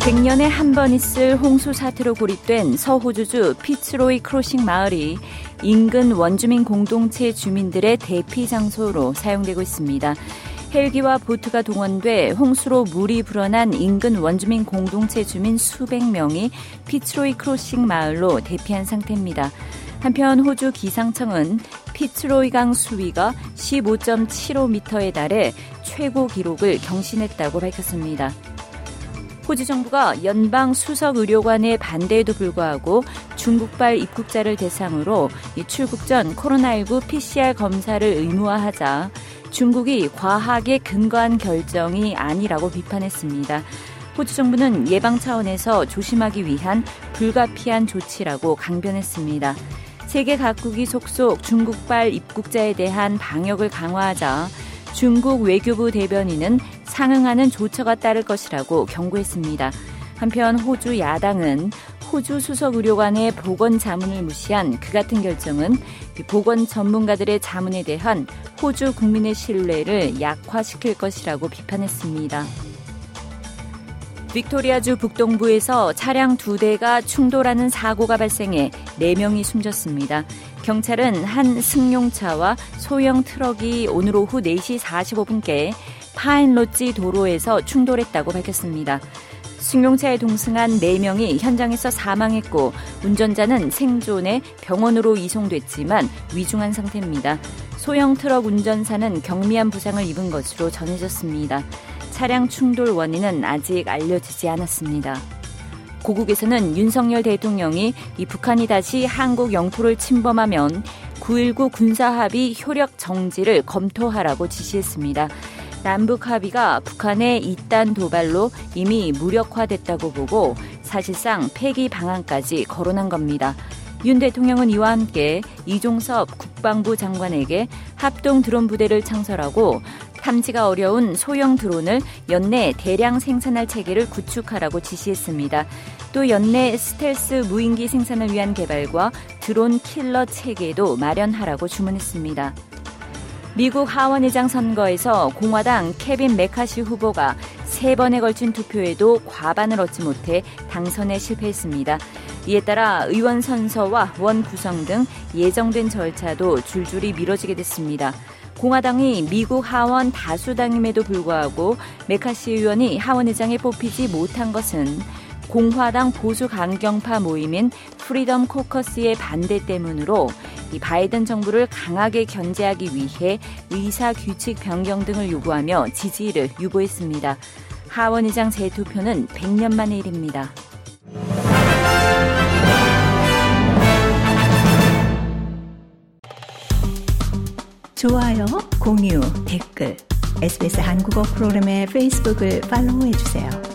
100년에 한 번 있을 홍수 사태로 고립된 서호주주 피츠로이 크로싱 마을이 인근 원주민 공동체 주민들의 대피 장소로 사용되고 있습니다. 헬기와 보트가 동원돼 홍수로 물이 불어난 인근 원주민 공동체 주민 수백 명이 피츠로이 크로싱 마을로 대피한 상태입니다. 한편 호주 기상청은 피츠로이강 수위가 15.75m에 달해 최고 기록을 경신했다고 밝혔습니다. 호주 정부가 연방 수석 의료관의 반대에도 불구하고 중국발 입국자를 대상으로 출국 전 코로나19 PCR 검사를 의무화하자 중국이 과학에 근거한 결정이 아니라고 비판했습니다. 호주 정부는 예방 차원에서 조심하기 위한 불가피한 조치라고 강변했습니다. 세계 각국이 속속 중국발 입국자에 대한 방역을 강화하자 중국 외교부 대변인은 상응하는 조처가 따를 것이라고 경고했습니다. 한편 호주 야당은 호주 수석 의료관의 보건 자문을 무시한 그 같은 결정은 보건 전문가들의 자문에 대한 호주 국민의 신뢰를 약화시킬 것이라고 비판했습니다. 빅토리아주 북동부에서 차량 두 대가 충돌하는 사고가 발생해 4명이 숨졌습니다. 경찰은 한 승용차와 소형 트럭이 오늘 오후 4시 45분께 파인로지 도로에서 충돌했다고 밝혔습니다. 승용차에 동승한 4명이 현장에서 사망했고 운전자는 생존해 병원으로 이송됐지만 위중한 상태입니다. 소형 트럭 운전사는 경미한 부상을 입은 것으로 전해졌습니다. 차량 충돌 원인은 아직 알려지지 않았습니다. 고국에서는 윤석열 대통령이 이 북한이 다시 한국 영토를 침범하면 9.19 군사합의 효력 정지를 검토하라고 지시했습니다. 남북 합의가 북한의 이딴 도발로 이미 무력화됐다고 보고 사실상 폐기 방안까지 거론한 겁니다. 윤 대통령은 이와 함께 이종섭 국방부 장관에게 합동 드론 부대를 창설하고 탐지가 어려운 소형 드론을 연내 대량 생산할 체계를 구축하라고 지시했습니다. 또 연내 스텔스 무인기 생산을 위한 개발과 드론 킬러 체계도 마련하라고 주문했습니다. 미국 하원의장 선거에서 공화당 케빈 메카시 후보가 세 번에 걸친 투표에도 과반을 얻지 못해 당선에 실패했습니다. 이에 따라 의원 선서와 원 구성 등 예정된 절차도 줄줄이 미뤄지게 됐습니다. 공화당이 미국 하원 다수당임에도 불구하고 메카시 의원이 하원의장에 뽑히지 못한 것은 공화당 보수 강경파 모임인 프리덤 코커스의 반대 때문으로 이 바이든 정부를 강하게 견제하기 위해 의사 규칙 변경 등을 요구하며 지지를 유보했습니다. 하원 의장 재투표는 100년 만의 일입니다. 좋아요, 공유, 댓글, SBS 한국어 프로그램의 페이스북을 팔로우해 주세요.